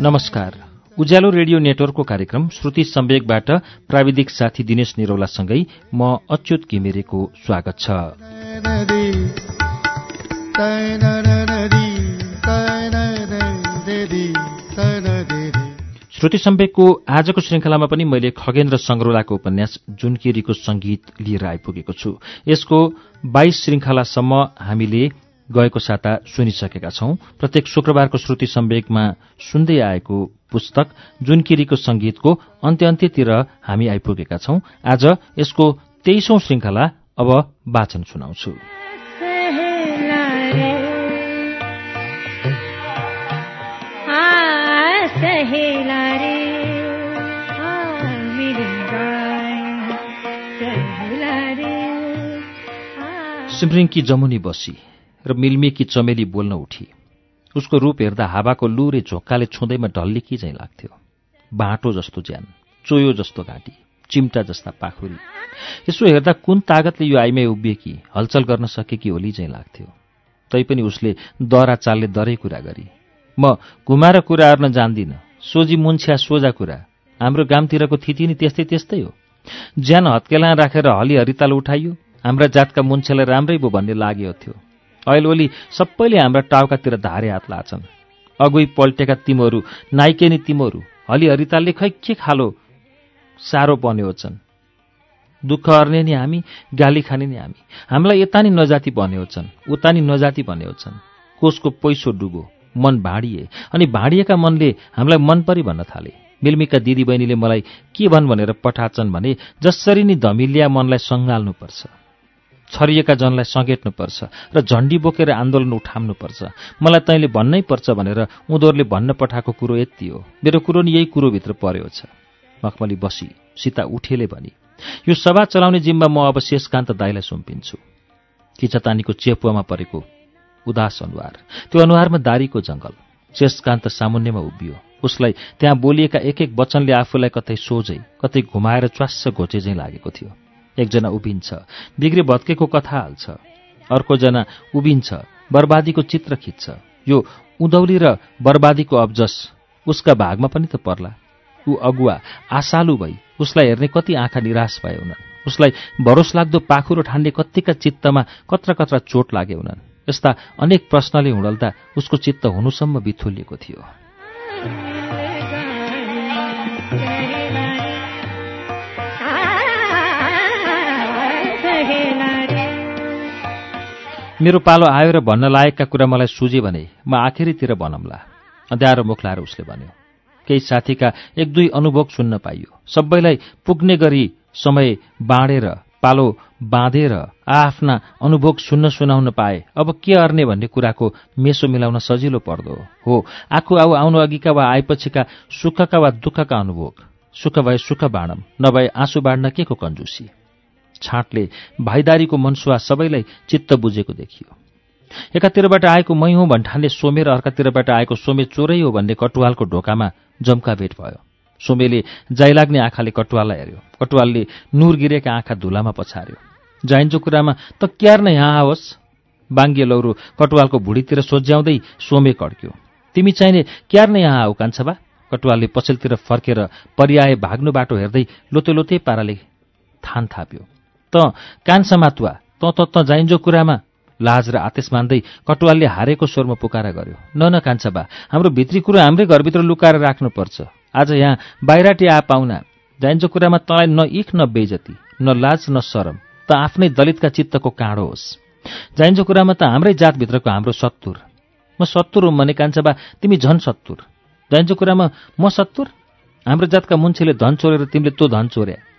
नमस्कार। उज्यालो रेडियो नेटवर्कको कार्यक्रम श्रुति सम्वेकबाट प्राविधिक साथी दिनेश निरौलासँगै म अच्युत घिमिरेको स्वागत छ। श्रुति सम्वेकको आजको श्रृङ्खलामा पनि मैले खगेन्द्र संग्रोलाको उपन्यास जुनकेरीको संगीत लिएर आइपुगेको छु। यसको बाइस श्रृङ्खलासम्म हामीले गएको साता सुनिसकेका छौं। प्रत्येक शुक्रबारको श्रुति सम्वेकमा सुन्दै आएको पुस्तक जुनकिरीको संगीतको अन्त्य अन्त्यतिर हामी आइपुगेका छौं। आज यसको तेइसौं श्रृङ्खला अब वाचन सुनाउँछु। सहेला सिमरिङकी जमुनी बसी र मिल्मेकी चमेली बोल्न उठी। उसको रूप हेर्दा हावाको लुरे झोक्काले छुँदैमा ढल्ली कि झैँ लाग्थ्यो। बाटो जस्तो ज्यान चोयो जस्तो घाँटी चिम्टा जस्ता पाखुरी। यसो हेर्दा कुन तागतले यो आइमै उभिएकी हलचल गर्न सकेकी होली झैँ लाग्थ्यो। तैपनि उसले दरा चालले दरै कुरा गरी म घुमाएर कुरा गर्न जान्दिनँ सोझी मुन्छ्या सोझा कुरा। हाम्रो गामतिरको थिति नि त्यस्तै त्यस्तै हो। ज्यान हत्केला राखेर हरिताल उठाइयो हाम्रा जातका मुन्छेलाई राम्रै भयो भन्ने लाग्यो थियो। ऐलओली सबैले हाम्रा टाउकातिर धारे हात लाछन्। अगुई पल्टेका तिमीहरू नाइके नि तिमीहरू हली हरितालले खै के खालो साह्रो बन्यो छन्। दुःख अर्ने नि हामी गाली खाने नि हामी। हामीलाई यता नि नजाति भन्यो छन् उता नि नजाति भन्यो छन्। कोषको पैसो डुबो मन भाँडिए अनि भाँडिएका मनले हामीलाई मन परी भन्न थाले। मिल्मीका दिदी बहिनीले मलाई के भन् भनेर पठाछन् भने जसरी नि धमिलिया मनलाई सङ्घाल्नुपर्छ। छरिएका जनलाई सँगेट्नुपर्छ र झण्डी बोकेर आन्दोलन उठाम्नुपर्छ मलाई तैँले भन्नै पर्छ भनेर उनीहरूले भन्न पठाएको कुरो यति हो। मेरो कुरो नि यही कुरोभित्र पर्यो छ। मखमली बसी सीता उठेले भनी यो सभा चलाउने जिम्मा म अब शेषकान्त दाईलाई सुम्पिन्छु। किचतानीको चेपुवामा परेको उदास अनुहार त्यो अनुहारमा दारीको जंगल शेषकान्त सामुन्यमा उभियो। उसलाई त्यहाँ बोलिएका एक एक वचनले आफूलाई कतै सोझै कतै घुमाएर च्वास्स घोचे झैँ लागेको थियो। एकजना उभिन्छ। बिग्रे भत्केको कथा हाल्छ। अर्कोजना उभिन्छ बर्बादीको चित्र खिच्छ। यो उधौली र बर्बादीको अब्जस उसका भागमा पनि त पर्ला। ऊ अगुवा आशालु भई उसलाई हेर्ने कति आँखा निराश भए हुनन्। उसलाई भरोस लाग्दो पाखुरो ठान्ने कत्तिका चित्तमा कत्रा कत्रा चोट लागे हुनन्। यस्ता अनेक प्रश्नले हुँडल्दा उसको चित्त हुनुसम्म बिथोलिएको थियो। मेरो पालो आयो र भन्न लायकका कुरा मलाई सुझे भने म आखिरीतिर भनौँला अँध्यारो मुख लाएर उसले भन्यो केही साथीका एक दुई अनुभव सुन्न पाइयो। सबैलाई पुग्ने गरी समय बाँडेर पालो बाँधेर आफ्ना अनुभोग सुन्न सुनाउन पाए। अब के अर्ने भन्ने कुराको मेसो मिलाउन सजिलो पर्दो हो। आफू आऊ आउनु अघिका वा आएपछिका सुखका वा दुःखका अनुभोग सुख भए सुख बाँडम नभए आँसु बाँड्न के को कन्जुसी? छाँटले भाइदारीको मनसुवा सबैलाई चित्त बुझेको देखियो। एकातिरबाट आएको मै हुँ भन्ठानले सोमे र अर्कातिरबाट आएको सोमे चोरै हो भन्ने कटुवालको ढोकामा जम्का भेट भयो। सोमेले जाइ लाग्ने आँखाले कटुवाललाई हेऱ्यो। कटुवालले नुर गिरेका आँखा धुलामा पछार्यो जाइन्जो कुरामा त क्यार नै यहाँ आओस्? बाङ्गे लौरो कटुवालको भुँडीतिर सोझ्याउँदै सोमे कड्क्यो। तिमी चाहिने क्यार नै यहाँ आऊ कान्छबा? कटुवालले पछिल्तिर फर्केर परियाए भाग्नु बाटो हेर्दै लोते लोते पाराले थान थाप्यो। त कान समातुवा त त त जाइन्जो कुरामा। लाज र आतेश मान्दै कटुवालले हारेको स्वरमा पुकारा गर्यो। न न कान्छबा हाम्रो भित्री कुरो हाम्रै घरभित्र लुकाएर राख्नुपर्छ। आज यहाँ बाहिराटी आ पाहुना। जाइन्जो कुरामा तँलाई न इख न बेजती न लाज न शरम त आफ्नै दलितका चित्तको काँडो होस्। जाइन्जो कुरामा त हाम्रै जातभित्रको हाम्रो सत्तुर। म सत्तुर हुँ भने कान्छबा तिमी झन सत्तुर। जाइन्जो कुरामा म सत्तुर? हाम्रो जातका मुन्छेले धन चोरेर तिमीले तो धन चोर्या।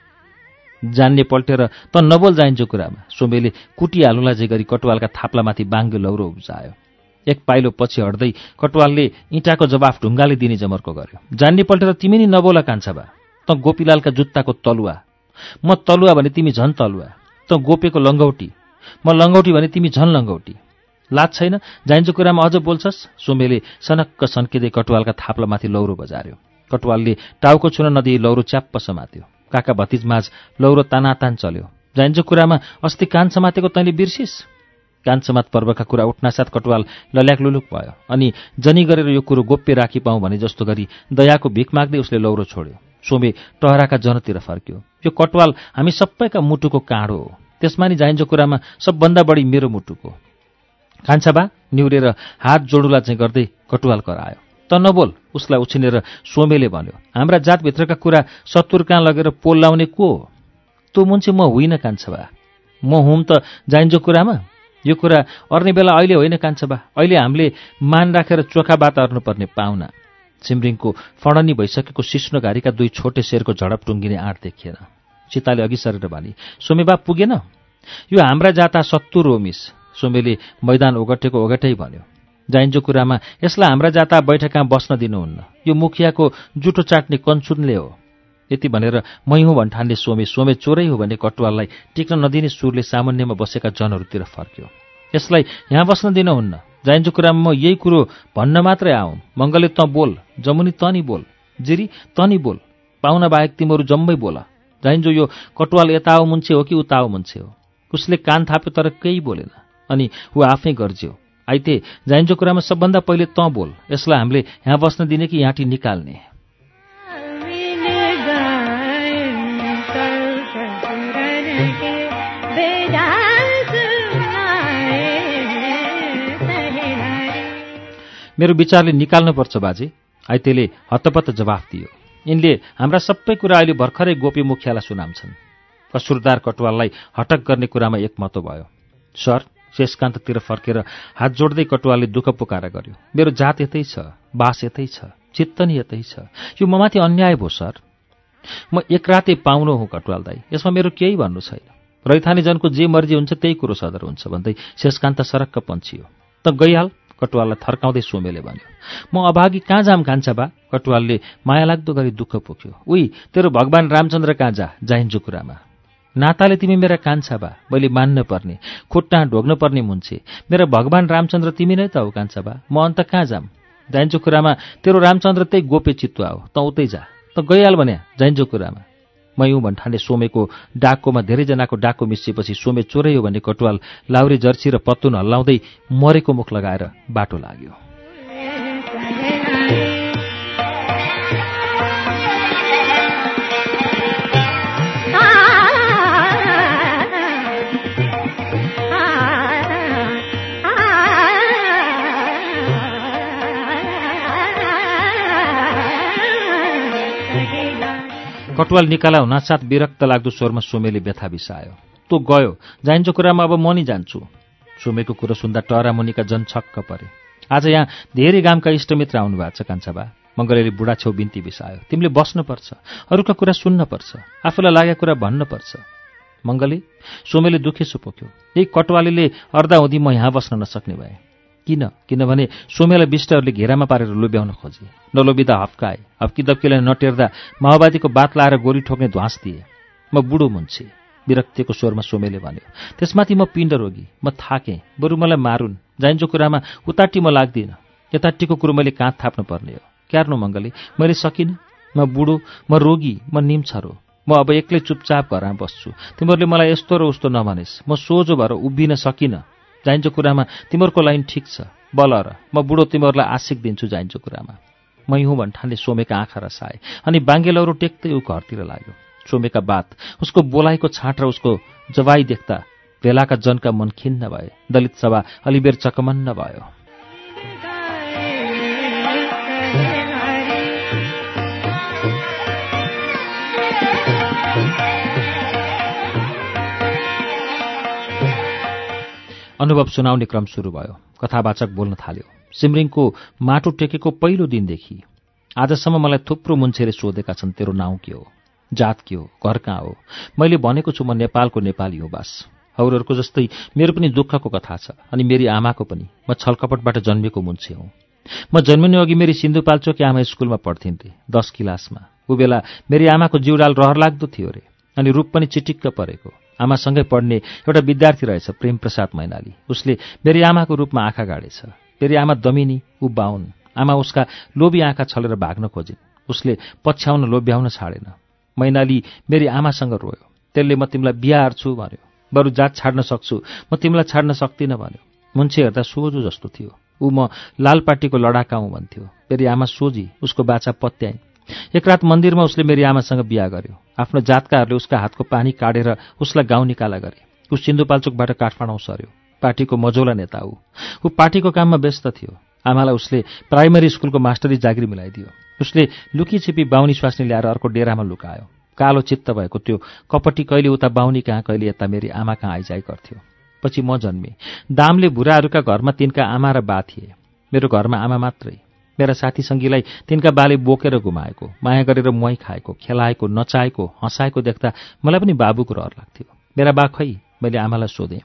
जान्ने पल्टेर त नबोल जाइन्जो कुरामा। सोमेले कुटिहालुलाई जे गरी कटुवालका थाप्लामाथि बाङ्गो लौरो उब्जायो। एक पाइलो पछि हट्दै कटुवालले इँटाको जवाफ ढुङ्गाले दिने जमर्को गर्यो। जान्ने पल्टेर तिमी नि नबोल कान्छाबा त गोपीलालका जुत्ताको तलुवा। म तलुवा भने तिमी झन तलुवा। त गोपेको लङ्गौटी। म लङ्गौटी भने तिमी झन लङ्गौटी। लाज छैन? जाइन्जो कुरामा अझ बोल्छस्? सोमेले सनक्क सन्किँदै कटुवालका थाप्लामाथि लौरो बजार्यो। कटुवालले टाउको छुन नदिई लौरो च्याप्प समात्यो। काका भतिजमाझ लौरो तानातान चल्यो। जाइन्छ कुरामा अस्ति कान समातेको तैँले बिर्सिस? कान समात पर्वका कुरा उठ्नासाथ कटुवाल लल्याक लुलुक भयो अनि जनी गरेर यो कुरो गोप्य राखी पाउँ भने जस्तो गरी दयाको भिख माग्दै उसले लौरो छोड्यो। सोमे टहराका जनतिर फर्क्यो। यो कटवाल हामी सबैका मुटुको काँडो हो। त्यसमा नि जाइन्छ कुरामा सबभन्दा बढी मेरो मुटुको। कान्छाबा निहुरेर हात जोडुला चाहिँ गर्दै कटुवाल करायो। त नबोल उसलाई उछिनेर सोमेले भन्यो हाम्रा जातभित्रका कुरा सत्तुर कहाँ लगेर पोल लाउने को हो? तँ मुन्छे म होइन कान्छाबा म हुम त जाइन्छ कुरामा? यो कुरा अर्ने बेला अहिले होइन कान्छाबा अहिले हामीले मान राखेर चोखा बात अर्नुपर्ने पाहुना। छिमरिङको फडनी भइसकेको सिस्नो घारीका दुई छोटे शेरको झडप टुङ्गिने आँट देखिएन। सीताले अघि सरेर भने सोमेबा पुगेन? यो हाम्रा जाता सत्तुर हो मिस। सोमेले मैदान ओगटेको ओगटै भन्यो। जाइन्जो कुरामा यसलाई हाम्रा जाता बैठकमा बस्न दिनुहुन्न। यो मुखियाको जुठो चाट्ने कञ्चुनले हो। यति भनेर मै हुँ भन्ठानले सोमे सोमे चोरै हो भने कटुवाललाई टिक्न नदिने सुरले सामान्यमा बसेका जनहरूतिर फर्क्यो। यसलाई यहाँ बस्न दिनुहुन्न। जाइन्जो कुरामा म यही कुरो भन्न मात्रै आऊ मङ्गले तँ बोल जमुनी तँ नि बोल जिरी तँ नि बोल पाहुना बाहेक तिमीहरू जम्मै बोला। जाइन्जो यो कटुवाल यता आऊ मुन्छे हो कि उता आऊ मुन्छे हो? उसले कान थाप्यो तर केही बोलेन। अनि ऊ आफै गर्ज्यो। आइते जाइन्जो कुरामा सबभन्दा पहिले तँ बोल। यसलाई हामीले यहाँ बस्न दिने कि यहाँटी निकाल्ने? मेरो विचारले निकाल्नुपर्छ बाजे। आइतेले हतपत जवाफ दियो। यिनले हाम्रा सबै कुरा अहिले भर्खरै गोपी मुखियालाई सुनाउँछन्। कसुरदार कटुवाललाई हटक गर्ने कुरामा एकमतो भयो। सर शेषकान्ततिर फर्केर हात जोड्दै कटुवालले दुःख पुकारा गर्यो। मेरो जात यतै छ बास यतै छ चित्त नि यतै छ। यो ममाथि अन्याय भयो सर। म एक राते पाउनु हुँ कटुवाल दाई। यसमा मेरो केही भन्नु छैन। रैथाने जनको जे मर्जी हुन्छ त्यही कुरो सदर हुन्छ भन्दै शेषकान्त सरक्क पन्छियो। त गइहाल कटुवाललाई थर्काउँदै सोमेले भन्यो। म अभागी कहाँ जाम कान्छा बा कटुवालले माया लाग्दो गरी दुःख पोख्यो उही तेरो भगवान रामचन्द्र कहाँ जा जाइन्जो कुरामा नाताले तिमी मेरा कान्छा बा मैले मान्न पर्ने खुट्टा ढोग्न पर्ने मुन्छे मेरा भगवान रामचन्द्र तिमी नै त हो कान्छा बा म अन्त कहाँ जाम? जाइन्जो कुरामा तेरो रामचन्द्र त्यही गोपे चित्वा हो। त उतै जा। त गइहाल भने जाइन्जो कुरामा मयौँ भन्ठाने सोमेको डाकोमा धेरैजनाको डाको मिसिएपछि सोमे चोरै हो भने कटुवाल लाउरे जर्सी र पत्तुन हल्लाउँदै मरेको मुख लगाएर बाटो लाग्यो। कटुवाल निकाला हुनासाथ विरक्त लाग्दो स्वरमा सोमेले व्यथा बिसायो। तँ गयो। जाइन्छ कुरामा अब म नि जान्छु सोमेको कुरो सुन्दा टरा मुनिका जन छक्क परे। आज यहाँ धेरै गामका इष्टमित्र आउनु भएको छ कान्छाबा। मङ्गलेले बुढा छेउ बिन्ती बिसायो। तिमीले बस्नुपर्छ। अरूका कुरा सुन्नपर्छ। आफूलाई लागेको कुरा भन्नपर्छ। मङ्गले सोमेले दुखेसो पोख्यो। यही कटवालीले अर्धा हुँदी म यहाँ बस्न नसक्ने भए। किन? किनभने सोमेलाई विष्टहरूले घेरामा पारेर लोभ्याउन खोजे। नलोभिँदा हप्काए हप्की दप्कीलाई नटेर्दा माओवादीको बात लाएर गोली ठोक्ने ध्वास दिए। म बुढो मुन्छे विरक्तिको स्वरमा सोमेले भन्यो। त्यसमाथि म पिण्ड रोगी म थाकेँ बरु मलाई मारुन्। जाइन्जो कुरामा उताटी म लाग्दिनँ। यताटीको कुरो मैले काँध थाप्नु पर्ने हो। क्यार्नु मङ्गले मैले सकिनँ? म बुढो म रोगी म निम्छरो। म अब एक्लै चुपचाप घरमा बस्छु। तिमीहरूले मलाई यस्तो र उस्तो नभनेस्। म सोझो भएर उभिन सकिनँ। जाइन्छ कुरामा तिमीहरूको लाइन ठिक छ। बल र म बुढो तिमीहरूलाई आशिक दिन्छु जाइन्छ कुरामा। मै हुँ भन्ठानले सोमेका आँखा रसाए अनि बाङ्गेलौरो टेक्दै ऊ घरतिर लाग्यो। सोमेका बात उसको बोलाइको छाँट र उसको जवाई देख्दा भेलाका जनका मन खिन्न भए। दलित सभा अलिबेर चकमन्न भयो। अनुभव सुनाउने क्रम सुरु भयो। कथावाचक बोल्न थाल्यो। सिमरिङको माटो टेकेको पहिलो दिनदेखि आजसम्म मलाई थुप्रो मुन्छेले सोधेका छन् तेरो नाउँ के हो? जात के हो? घर कहाँ हो? मैले भनेको छु म नेपालको नेपाली हो बास। अरूहरूको जस्तै मेरो पनि दुःखको कथा छ अनि मेरी आमाको पनि। म छलकपटबाट जन्मेको मुन्छे हुँ। म जन्मिनु अघि मेरी सिन्धुपाल्चोकी आमा स्कुलमा पढ्थिन् रे दस क्लासमा। ऊ बेला मेरी आमाको जिउडाल रहर लाग्दो थियो रे अनि रूप पनि चिटिक्क परेको। आमासँगै पढ्ने एउटा विद्यार्थी रहेछ प्रेम प्रसाद मैनाली। उसले मेरी आमाको रूपमा आँखा गाडेछ। मेरी आमा दमिनी ऊ बाहुन। आमा उसका लोभी आँखा छलेर भाग्न खोजिन्। उसले पछ्याउन लोभ्याउन छाडेन। मैनाली मेरी आमासँग रोयो। त्यसले म तिमीलाई बिहा हार्छु भन्यो। बरु जात छाड्न सक्छु। म तिमीलाई छाड्न सक्दिनँ भन्यो। मुन्छे हेर्दा सोझो जस्तो थियो। ऊ म लालपाटीको लडाका हुँ भन्थ्यो। मेरी आमा सोझी उसको बाछा पत्याइन्। एक रात मन्दिरमा उसले मेरी आमासँग बिहा गर्यो। आफ्नो जातकाहरूले उसका हातको पानी काटेर उसलाई गाउँ निकाला गरे। ऊ सिन्धुपाल्चोकबाट काठमाडौँ सर्यो। पार्टीको मजौला नेता ऊ। ऊ पार्टीको काममा व्यस्त थियो। आमालाई उसले प्राइमरी स्कुलको मास्टरी जागिरी मिलाइदियो। उसले लुकीछिपी बाहुनी स्वास्नी ल्याएर अर्को डेरामा लुकायो। कालो चित्त भएको त्यो कपटी कहिले उता बाहुनी कहाँ कहिले यता मेरी आमा कहाँ आइजाइ गर्थ्यो। पछि म जन्मेँ। दामले बुढाहरूका घरमा तिनका आमा र बा थिए। मेरो घरमा आमा मात्रै। मेरा साथीसङ्गीलाई तिनका बाले बोकेर घुमाएको माया गरेर मुहाई खाएको खेलाएको नचाएको हँसाएको देख्दा मलाई पनि बाबुको रहर लाग्थ्यो। मेरा बा खै? मैले आमालाई सोधेँ।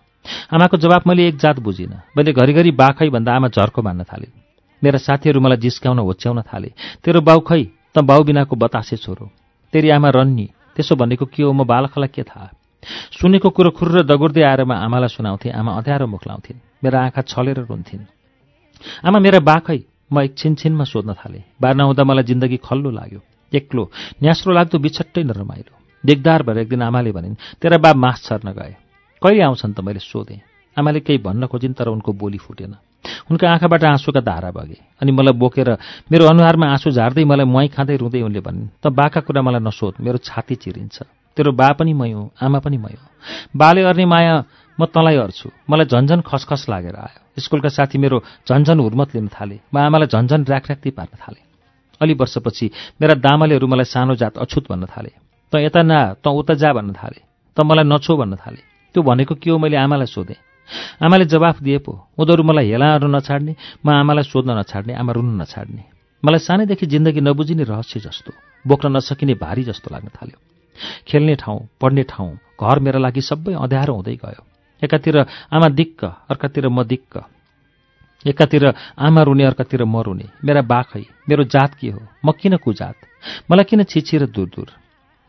आमाको जवाब मैले एक जात बुझिनँ। मैले घरिघरि बा खै भन्दा आमा झर्को मान्न थाले। मेरा साथीहरू मलाई जिस्काउन होच्याउन थाले। तेरो बाउ खै? त बाउ बिनाको बतासे छोरो। तेरी आमा रन्नी। त्यसो भनेको के हो? म बालकलाई के थाहा? सुनेको कुरो खुर्र दगुर्दै आएर म आमालाई सुनाउँथेँ। आमा अँध्यारो मुख लाउँथिन्। मेरा आँखा छलेर रुन्थिन्। आमा मेरा बाखै म एक छिनछिनमा सोध्न थालेँ। बार नहुँदा मलाई जिन्दगी खल्लो लाग्यो। एक्लो। न्यास्रो लाग्दो बिछट्टै नरमाइलो। देगदार भएर एक दिन आमाले भनिन् तेरा बा मास छर्न गए। कहिले आउँछन् त मैले सोधेँ। आमाले केही भन्न खोजिन् तर उनको बोली फुटेन। उनका आँखाबाट आँसुका धारा बगे अनि मलाई बोकेर मेरो अनुहारमा आँसु झार्दै मलाई मुहाई खाँदै रुँदै उनले भनिन् त बाका कुरा मलाई नसोध मेरो छाती चिरिन्छ। तेरो बा पनि मै हो आमा पनि मै हो। बाले अर्ने माया म तँलाई अर्छु मलाई झन्झन खसखस लागेर आयो। स्कुलका साथी मेरो झन्झन हुर्मत लिन थाले। म आमालाई झन्झन र्याकर्याक्ती पार्न थालेँ। अलि वर्षपछि मेरा दामालेहरू मलाई सानो जात अछुत भन्न थाले। त यता ना त उता जा भन्न थाले। त मलाई नछो भन्न थाले। त्यो भनेको के हो मैले आमालाई सोधेँ। आमाले जवाफ दिए पो उनीहरू मलाई हेलाहरू नछाड्ने म आमालाई सोध्न नछाड्ने आमा रुन नछाड्ने। मलाई सानैदेखि जिन्दगी नबुझिने रहस्य जस्तो बोक्न नसकिने भारी जस्तो लाग्न थाल्यो। खेल्ने ठाउँ पढ्ने ठाउँ घर मेरा लागि सबै अँध्यारो हुँदै गयो। एकातिर आमा दिक्क अर्कातिर म दिक्क। एकातिर आमा रुने अर्कातिर म रुने। मेरा बाखै मेरो जात के हो? म किन कुजात मलाई किन छिछि र दूर दूर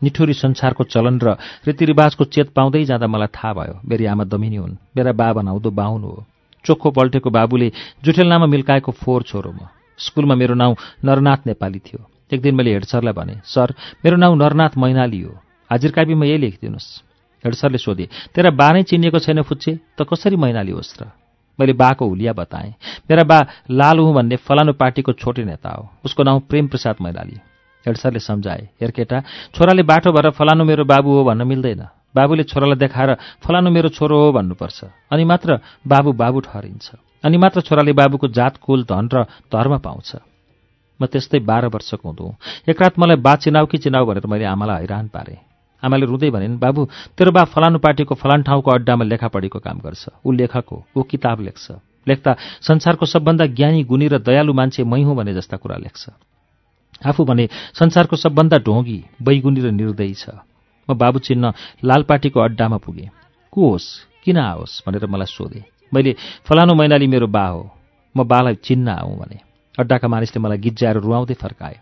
निठुरी संसारको चलन र रीतिरिवाजको चेत पाउँदै जाँदा मलाई थाहा भयो मेरी आमा दमिनी हुन् मेरा बा बनाउँदो बाहुन हो। चोखो पल्टेको बाबुले जुठेलनामा मिल्काएको फोहोर छोरो म। स्कुलमा मेरो नाउँ नरनाथ नेपाली थियो। एक दिन मैले हेड सरलाई भने सर मेरो नाउँ नरनाथ मैनाली हो। हाजिर कापीमा यही लेखिदिनुहोस्। हेड सरले सोधे तेरा बा नै चिनिएको छैन फुच्चे त कसरी मैनाली होस् र? मैले बाको हुलिया बताएँ। मेरा बा लाल हुँ भन्ने फलानु पार्टीको छोटे नेता हो। उसको नाउँ प्रेम प्रसाद मैनाली। हेड सरले सम्झाए हेर केटा छोराले बाटो भएर फलानु मेरो बाबु हो भन्न मिल्दैन। बाबुले छोरालाई देखाएर फलानु मेरो छोरो हो भन्नुपर्छ। अनि मात्र बाबु बाबु ठहरिन्छ। अनि मात्र छोराले बाबुको जात कुल धन र धर्म पाउँछ। म त्यस्तै बाह्र वर्षको हुँदो एक रात मलाई बा चिनाउ कि चिनाउ भनेर मैले आमालाई हैरान पारेँ। आमाले रुँदै भनिन् बाबु तेरो बा फलानु पार्टीको फलान ठाउँको अड्डामा लेखापढीको काम गर्छ। ऊ लेखक हो ऊ किताब लेख्छ। लेख्दा संसारको सबभन्दा ज्ञानी गुणी र दयालु मान्छे मै हुँ भने जस्ता कुरा लेख्छ। आफू भने संसारको सबभन्दा ढोगी बैगुनी र निर्दयी छ। म बाबु चिन्न लालपाटीको अड्डामा पुगेँ। को होस् किन आओस् भनेर मलाई सोधे। मैले फलानु मैनाली मेरो बा हो। म बालाई चिन्न आऊँ भने। अड्डाका मानिसले मलाई गिज्जाएर रुवाउँदै फर्काए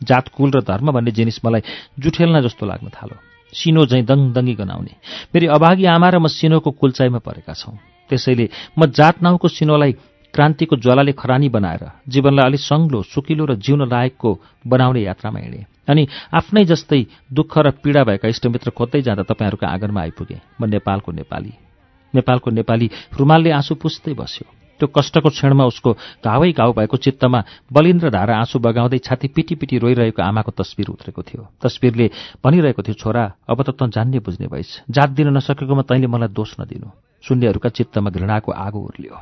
जात कुल र धर्म भन्ने जिनिस मलाई जुठेल्न जस्तो लाग्न थालो सिनो झैँ दङदङ्गी गनाउने। मेरी अभागी आमा र म सिनोको कुल्चाइमा परेका छौँ। त्यसैले म जात नाउँको सिनोलाई क्रान्तिको ज्वालाले खरानी बनाएर जीवनलाई अलिक सङ्लो सुकिलो र जिउन लायकको बनाउने यात्रामा हिँडेँ। अनि आफ्नै जस्तै दुःख र पीडा भएका इष्टमित्र खोज्दै जाँदा तपाईँहरूको आँगनमा आइपुगेँ। म नेपालको नेपाली। नेपालको नेपाली रुमालले आँसु पुस्दै बस्यो। त्यो कष्टको क्षणमा उसको घावै घाउ भएको चित्तमा बलिन्द्र धारा आँसु बगाउँदै छाती पिटी पिटी रोइरहेको आमाको तस्बिर उत्रेको थियो। तस्बिरले भनिरहेको थियो छोरा अब त तँ जान्ने बुझ्ने भइस। जात दिन नसकेकोमा तैँले मलाई दोष नदिनु शून्यहरूका चित्तमा घृणाको आगो उर्लियो।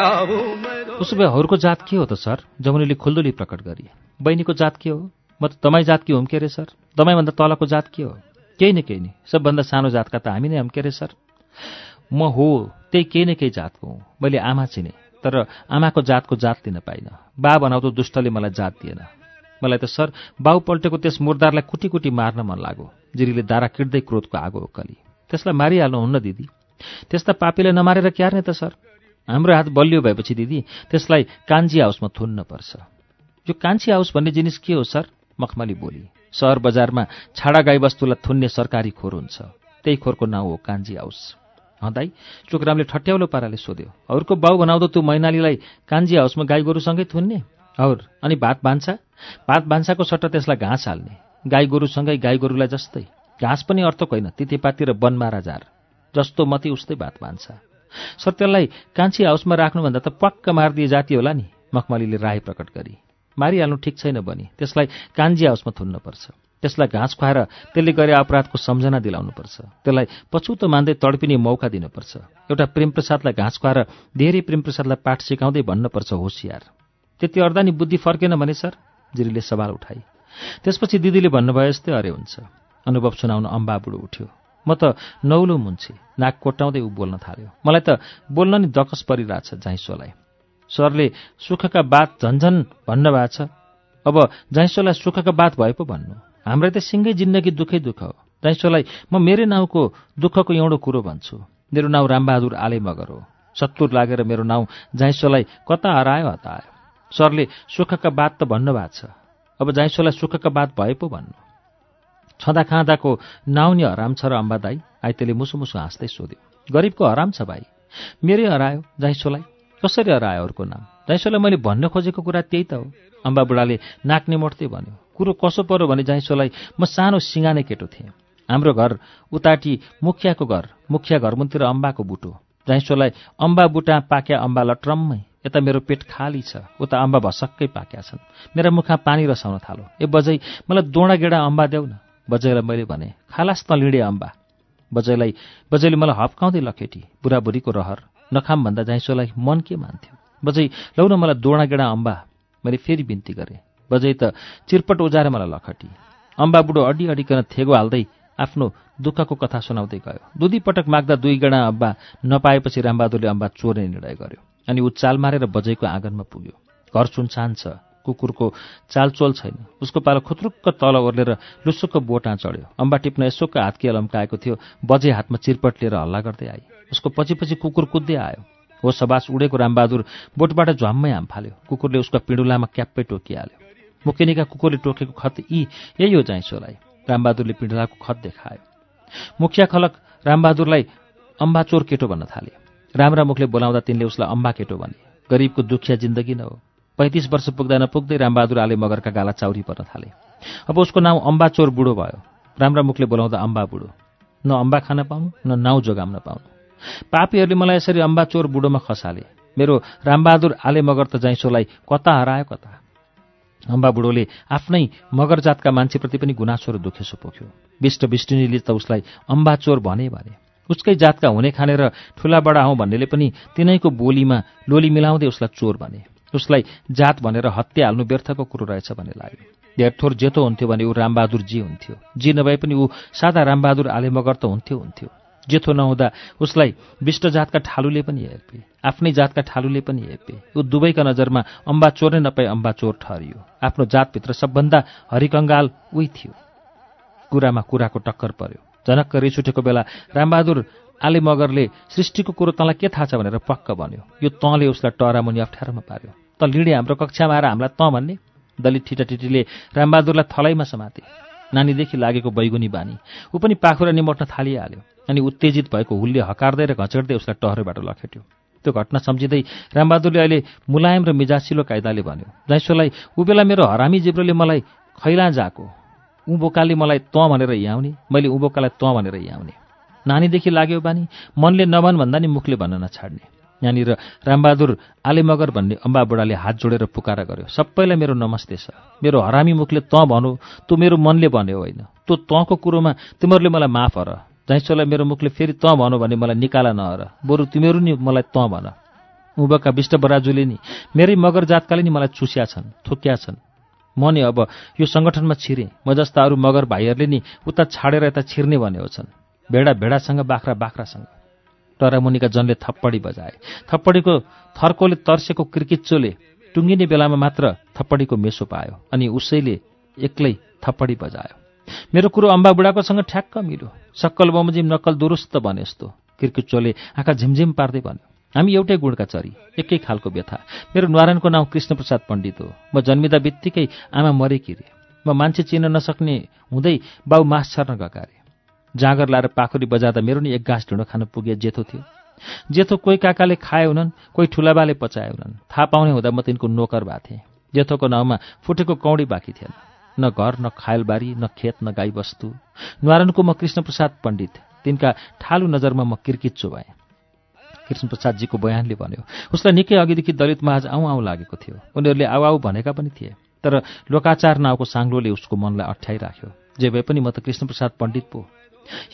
उसो भए अरूको जात के हो त सर? जमुनीले खुल्दुली प्रकट गरी। बहिनीको जात के हो? म त दमाई जात कि हुम के अरे सर? दमाईभन्दा तलको जात के हो? केही न केही नि। सबभन्दा सानो जातका त हामी नै हौँ के अरे सर। म हो त्यही केही न केही जातको हुँ। मैले आमा चिने तर आमाको जातको जात लिन पाइनँ। बा बनाउँदो दुष्टले मलाई जात दिएन। मलाई त सर बाउ पल्टेको त्यस मुर्दारलाई कुटी कुटी मार्न मन लाग्यो। जिरीले दारा किट्दै क्रोधको आगो उकली त्यसलाई मारिहाल्नुहुन्न दिदी। त्यस्ता पापीलाई नमारेर क्यार्ने त सर। हाम्रो हात बलियो भएपछि दिदी त्यसलाई कान्जी हाउसमा थुन्न पर्छ। यो कान्छी हाउस भन्ने जिनिस के हो सर? मखमली बोली। सहर बजारमा छाडा गाईबस्तुलाई थुन्ने सरकारी खोर हुन्छ। त्यही खोरको नाउँ हो कान्छी हाउस। हँ दाई चोकरामले ठट्याउलो पाराले सोध्यो। अरूको बाउ बनाउँदो तँ मैनालीलाई कान्छी हाउसमा गाई गोरुसँगै थुन्ने? और अनि भात भान्सा? भात भान्साको सट्टा त्यसलाई घाँस हाल्ने। गाई गोरुसँगै गाई गोरुलाई जस्तै। घाँस पनि अर्थक होइन तितेपाती र बनमारा जार जस्तो मती उस्तै भात भान्सा। सर त्यसलाई कान्छी हाउसमा राख्नुभन्दा त पक्क मारिदिए जाति होला नि मखमलीले राय प्रकट गरी। मारिहाल्नु ठिक छैन बनी त्यसलाई कान्जी हाउसमा थुन्नुपर्छ। त्यसलाई घाँस खुवाएर त्यसले गरे अपराधको सम्झना दिलाउनुपर्छ। त्यसलाई पछुतो मान्दै तडपिने मौका दिनुपर्छ। एउटा प्रेमप्रसादलाई घाँस खुवाएर धेरै प्रेमप्रसादलाई पाठ सिकाउँदै भन्नुपर्छ होसियार। त्यति अर्दा नि बुद्धि फर्केन भने सर? जिरीले सवाल उठाई। त्यसपछि दिदीले भन्नुभयो जस्तै अरे हुन्छ। अनुभव सुनाउन अम्बा बुढो उठ्यो। म त नौलो मुन्छे नाक कोट्याउँदै ऊ बोल्न थाल्यो। मलाई त बोल्न नि दकस परिरहेछ झाइसोलाई। सरले सुखका बात झन्झन भन्नुभएको छ। अब जाइसोलाई सुखका बात भए पो भन्नु। हाम्रै त सिङ्गै जिन्दगी दुःखै दुःख हो। जाइसोलाई म मेरै नाउँको दुःखको एउटो कुरो भन्छु। मेरो नाउँ रामबहादुर आले मगर हो। सत्तुर लागेर मेरो नाउँ जाइसोलाई कता हरायो हतायो। सरले सुखका बात त भन्नुभएको छ। अब जाइसोलाई सुखका बात भए पो भन्नु। छँदा खाँदाको नाउँ नि हराम छ र अम्बा दाई आइतेले मुसु मुसु हाँस्दै सोध्यो गरिबको हराम छ भाइ? मेरै हरायो जाइसोलाई? कसरी हरायो अरूको नाम? जाइसोलाई मैले भन्न खोजेको कुरा त्यही त हो। अम्बा बुढाले नाक्ने मोड्दै भन्यो कुरो कसो पर्यो भने जाइसोलाई म सानो सिँगाने केटो थिएँ। हाम्रो घर उताटी मुखियाको घर मुखिया घरमुन्तिर अम्बाको बुटो जाइसोलाई अम्बा बुटा पाक्या अम्बा लट्रम्मै यता मेरो पेट खाली छ उता अम्बा भसक्कै पाक्या छन्। मेरा मुखमा पानी रसाउन थालो ए बजै मलाई दोडा गेडा अम्बा देऊ न। बजैलाई मैले भने खालास त लिडे अम्बा। बजैलाई बजैले मलाई हप्काउँदै लखेटी बुढाबुढीको रहर। नखाम भन्दा जाइसोलाई मन के मान्थ्यो? बजै लौ न मलाई दोडा गेडा अम्बा। मैले फेरि बिन्ती गरेँ। बजै त चिरपट उजाएर मलाई लखटी अम्बा बुढो अड्डी अडिकन थेगो हाल्दै आफ्नो दुःखको कथा सुनाउँदै गयो। दुधी पटक माग्दा दुई गणा अम्बा नपाएपछि रामबहादुरले अम्बा चोर्ने निर्णय गर्यो अनि ऊ चाल मारेर बजैको आँगनमा पुग्यो। घर सुनसान छ। कुकुरको चालचोल छैन। उसको पालो खुत्रुक्क तल ओर्लेर लुसुक्क बोटा चढ्यो। अम्बा टिप्न यसोको हात के लम्काएको थियो। बजे हातमा चिरपट लिएर हल्ला गर्दै आई उसको पछि पछि कुकुर कुद्दै आयो। हो सबास उडेको रामबहादुर बोटबाट झ्वाम्मै हाम फाल्यो। कुकुरले उसको पिँडुलामा क्याप्पै टोकिहाल्यो। मुकेनीका कुकुरले टोकेको खत यी यही हो जाइसोलाई रामबहादुरले पिँडुलाको खत देखायो। मुखिया खलक रामबहादुरलाई अम्बा चोर केटो भन्न थाले। राम्रा मुखले बोलाउँदा तिनले उसलाई अम्बा केटो भने। गरिबको दुखिया जिन्दगी न हो। पैँतिस वर्ष पुग्दा नपुग्दै रामबहादुर आले मगरका गाला चाउरी पर्न थाले। अब उसको नाउँ अम्बा चोर बुढो भयो। राम्रा मुखले बोलाउँदा अम्बा बुढो। न अम्बा खान पाउनु न नाउँ जोगाउन पाउनु। पापीहरूले मलाई यसरी अम्बा चोर बुढोमा खसाले। मेरो रामबहादुर आले मगर त जाइसोलाई कता हरायो कता। अम्बा बुढोले आफ्नै मगर जातका मान्छेप्रति पनि गुनासो र दुखेसो पोख्यो। विष्ट विष्णुनीले त उसलाई अम्बा चोर भने भने। उसकै जातका हुने खाने र ठुला बडा हौँ भन्नेले पनि तिनैको बोलीमा लोली मिलाउँदै उसलाई चोर भने। उसलाई जात भनेर हत्या हाल्नु व्यर्थको कुरो रहेछ भन्ने लाग्यो। धेर थोर जेतो हुन्थ्यो भने ऊ रामबहादुर जी हुन्थ्यो। जी नभए पनि ऊ सादा रामबहादुर आले मगर त हुन्थ्यो हुन्थ्यो। जेथो नहुँदा उसलाई विष्ट जातका ठालुले पनि हेर्पे आफ्नै जातका ठालुले पनि हेर्पे ऊ दुवैका नजरमा अम्बा चोर नै नपाए अम्बा चोर ठहरियो। आफ्नो जातभित्र सबभन्दा हरिकङ्गाल उही थियो। कुरामा कुराको टक्कर पर्यो। जनक्क रिस उठेको बेला रामबहादुर आले मगरले सृष्टिको कुरो तँलाई के थाहा छ भनेर पक्क भन्यो। यो तँले उसलाई टरामुनि अप्ठ्यारोमा पार्यो। त लिडे हाम्रो कक्षामा आएर हामीलाई तँ भन्ने। दलित ठिटाठिटीले रामबहादुरलाई थलाइमा समाते। नानीदेखि लागेको बैगुनी बानी। ऊ पनि पाखुरा निमट्न थालिहाल्यो। अनि उत्तेजित भएको हुलले हकार्दै र घचेट्दै उसलाई टहरेबाट लखेट्यो। त्यो घटना सम्झिँदै रामबहादुरले अहिले मुलायम र मिजासिलो कायदाले भन्यो जाइसोलाई ऊ बेला मेरो हरामी जिब्रोले मलाई खैला जाको ऊ बोकाले मलाई तँ भनेर याउने मैले ऊ बोकालाई तँ भनेर याउने। नानीदेखि लाग्यो बानी मनले नभन भन्दा नि मुखले भन्न नछाड्ने। यहाँनिर रामबहादुर आलेमगर भन्ने अम्बा बुढाले हात जोडेर पुकारा गर्यो सबैलाई मेरो नमस्ते छ मेरो हरामी मुखले तँ भनौ तँ मेरो मनले भन्यो होइन। तँ तँको कुरोमा तिमीहरूले मलाई माफ हर जाइसोलाई मेरो मुखले फेरि तँ भनौ भने मलाई निकाला नहर। बरु तिमीहरू नि मलाई तँ भन। उभका विष्ट बराजुले नि मेरै मगर जातकाले नि मलाई चुस्या छन् थुक्या छन्। म नि अब यो सङ्गठनमा छिरेँ। म जस्ता अरू मगर भाइहरूले नि उता छाडेर यता छिर्ने भनेको छन्। भेडा भेडासँग बाख्रा बाख्रासँग। टरामुनिका जनले थप्पडी बजाए। थप्पडीको थर्कोले तर्सेको क्रिकिच्चोले टुङ्गिने बेलामा मात्र थप्पडीको मेसो पायो अनि उसैले एक्लै थप्पडी बजायो। मेरो कुरो अम्बा बुढाकोसँग ठ्याक्क मिल्यो। सक्कल बमोजिम नक्कल दुरुस्त भने जस्तो किर्किच्चोले आँखा झिमझिम पार्दै भन्यो हामी एउटै गुणका चरी एकै खालको व्यथा। मेरो नारायणको नाउँ कृष्णप्रसाद पण्डित हो। म जन्मिँदा बित्तिकै आमा मरेकी रे म मान्छे चिन्न नसक्ने हुँदै बाउ मास छर्न गएका रे जाँगर लाएर पाखुरी बजार्दा मेरो नि एक गाँस ढुँडो खान पुगे जेठो थियो। जेठो कोही काकाले खाए हुनन् कोही ठुलाबाले पचाए हुनन्। थाहा पाउने हुँदा म तिनको नोकर भएको थिएँ। जेठोको नाउँमा फुटेको कौडी बाँकी थिएन। न घर न खायलबारी न खेत न गाईबस्तु नारायणको म कृष्णप्रसाद पण्डित। तिनका ठालु नजरमा म किर्किच्चो भएँ कृष्णप्रसादजीको बयानले भन्यो उसलाई निकै अघिदेखि दलित माझ आउँ आउँ लागेको थियो। उनीहरूले आउ आउ भनेका पनि थिए। तर लोकाचार नाउँको साङ्लोले उसको मनलाई अठ्याइराख्यो। जे भए पनि म त कृष्णप्रसाद पण्डित पो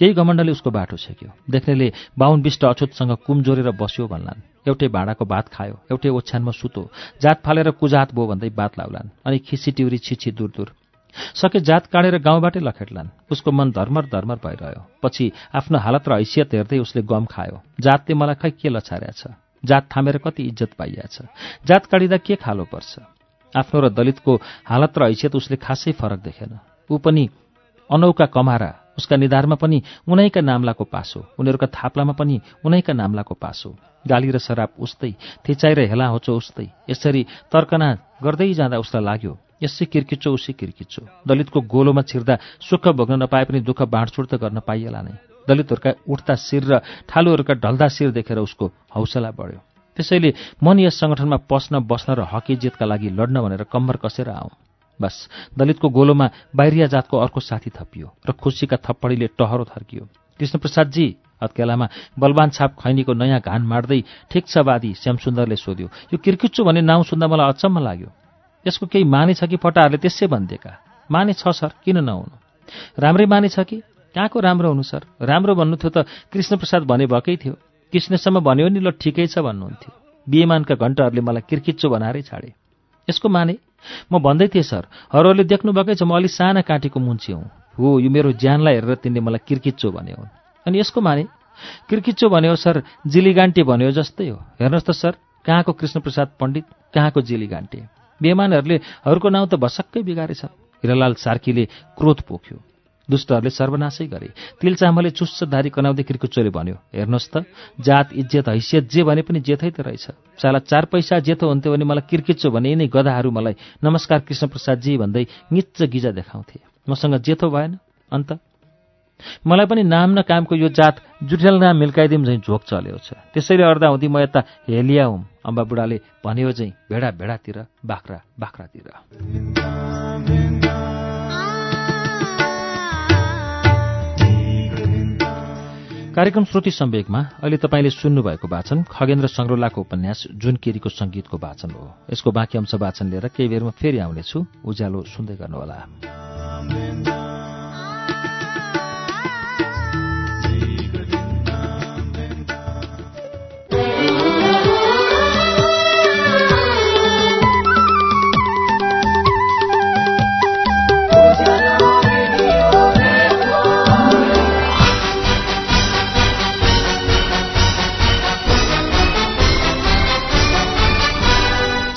यही घमण्डले उसको बाटो छेक्यो। देख्नेले बाहुन बिष्ट अछुतसँग कुम जोरेर बस्यो भन्लान्। एउटै भाँडाको भात खायो एउटै ओछ्यानमा सुतो। जात फालेर कुजात बो भन्दै बात लाउलान् अनि खिसी टिउरी छिछि दूर दूर। सके जात काँडेर गाउँबाटै लखेट्लान्। उसको मन धर्मर धर्मर भइरह्यो। पछि आफ्नो हालत र हैसियत हेर्दै उसले गम खायो। जातले मलाई खै के लछार्या छ जात थामेर कति इज्जत पाइया छ जात काडिँदा के खालो पर्छ? आफ्नो र दलितको हालत र हैसियत उसले खासै फरक देखेन। ऊ पनि अनौका कमारा उसका निधारमा पनि उनैका नाम्लाको पासो उनीहरूका थाप्लामा पनि उनैका नाम्लाको पासो गाली र शराब उस्तै थिचाइ र हेला होचो उस्तै। यसरी तर्कना गर्दै जाँदा उसलाई लाग्यो यसै किर्किचो उसै किर्किचो दलितको गोलोमा छिर्दा सुख भोग्न नपाए पनि दुःख बाँडछुड त गर्न पाइएला नै। दलितहरूका उठ्दा शिर र ठालुहरूका ढल्दा शिर देखेर उसको हौसला बढ्यो। त्यसैले मन यस सङ्गठनमा पस्न बस्न र हकी जितका लागि लड्न भनेर कम्बर कसेर आउँ बस। दलितको गोलोमा बाहिरिया जातको अर्को साथी थपियो र खुसीका थप्पडीले टहरो थर्कियो। कृष्णप्रसादजी हत्केलामा बलवान छाप खैनीको नयाँ घान मार्दै बादी श्यामसुन्दरले सोध्यो यो किर्किच्चो भन्ने नाउँ सुन्दा मलाई अचम्म लाग्यो। यसको केही माने छ कि फटाहरूले त्यसै भनिदिएका? माने छ सर किन नहुनु? राम्रै माने छ कि? कहाँको राम्रो हुनु सर? राम्रो भन्नु थियो त कृष्णप्रसाद भने भएकै थियो। कृष्णसम्म भन्यो नि ल ठिकै छ भन्नुहुन्थ्यो। बिएमानका घन्टाहरूले मलाई किर्किच्चो बनाएरै छाडे। यसको माने? म भन्दै थिएँ सर हरूले देख्नुभएकै छ म अलिक साना काँटीको मुन्ची हुँ। हो यो मेरो ज्यानलाई हेरेर तिनले मलाई किर्किच्चो भने हुन्। अनि यसको माने? किर्किच्चो भन्यो सर जिलिगान्टे भन्यो जस्तै हो। हेर्नुहोस् त सर कहाँको कृष्णप्रसाद पण्डित कहाँको जिलिगान्टे? बेमानहरूले अरूको नाउँ त भसक्कै बिगारेछ। हिरालाल सार्कीले क्रोध पोख्यो। दुष्टहरूले सर्वनाशै गरे। तिल चामले चुस्स धारी कनाउँदै किर्कुच्चोले भन्यो हेर्नुहोस् त जात इज्जत हैसियत जे भने पनि जेथै त रहेछ। साला चार पैसा जेथो हुन्थ्यो भने मलाई किर्किच्चो भने यिनै गधाहरू मलाई नमस्कार कृष्णप्रसादजी भन्दै निच्च गिजा देखाउँथे। मसँग जेथो भएन अन्त? मलाई पनि नाम न कामको यो जात जुठेल नाम मिल्काइदिउँ झैँ झोक चल्यो छ। त्यसैले अर्दा हुँदी म यता हेलिया हुँ। अम्बा बुढाले भन्यो झैँ भेडा भेडातिर बाख्रा बाख्रातिर। कार्यक्रम श्रुति सम्वेकमा अहिले तपाईँले सुन्नुभएको वाचन खगेन्द्र सङ्ग्रोलाको उपन्यास जुन केरीको सङ्गीतको वाचन हो। यसको बाँकी अंश वाचन लिएर केही बेरमा फेरि आउनेछु। उज्यालो सुन्दै गर्नुहोला।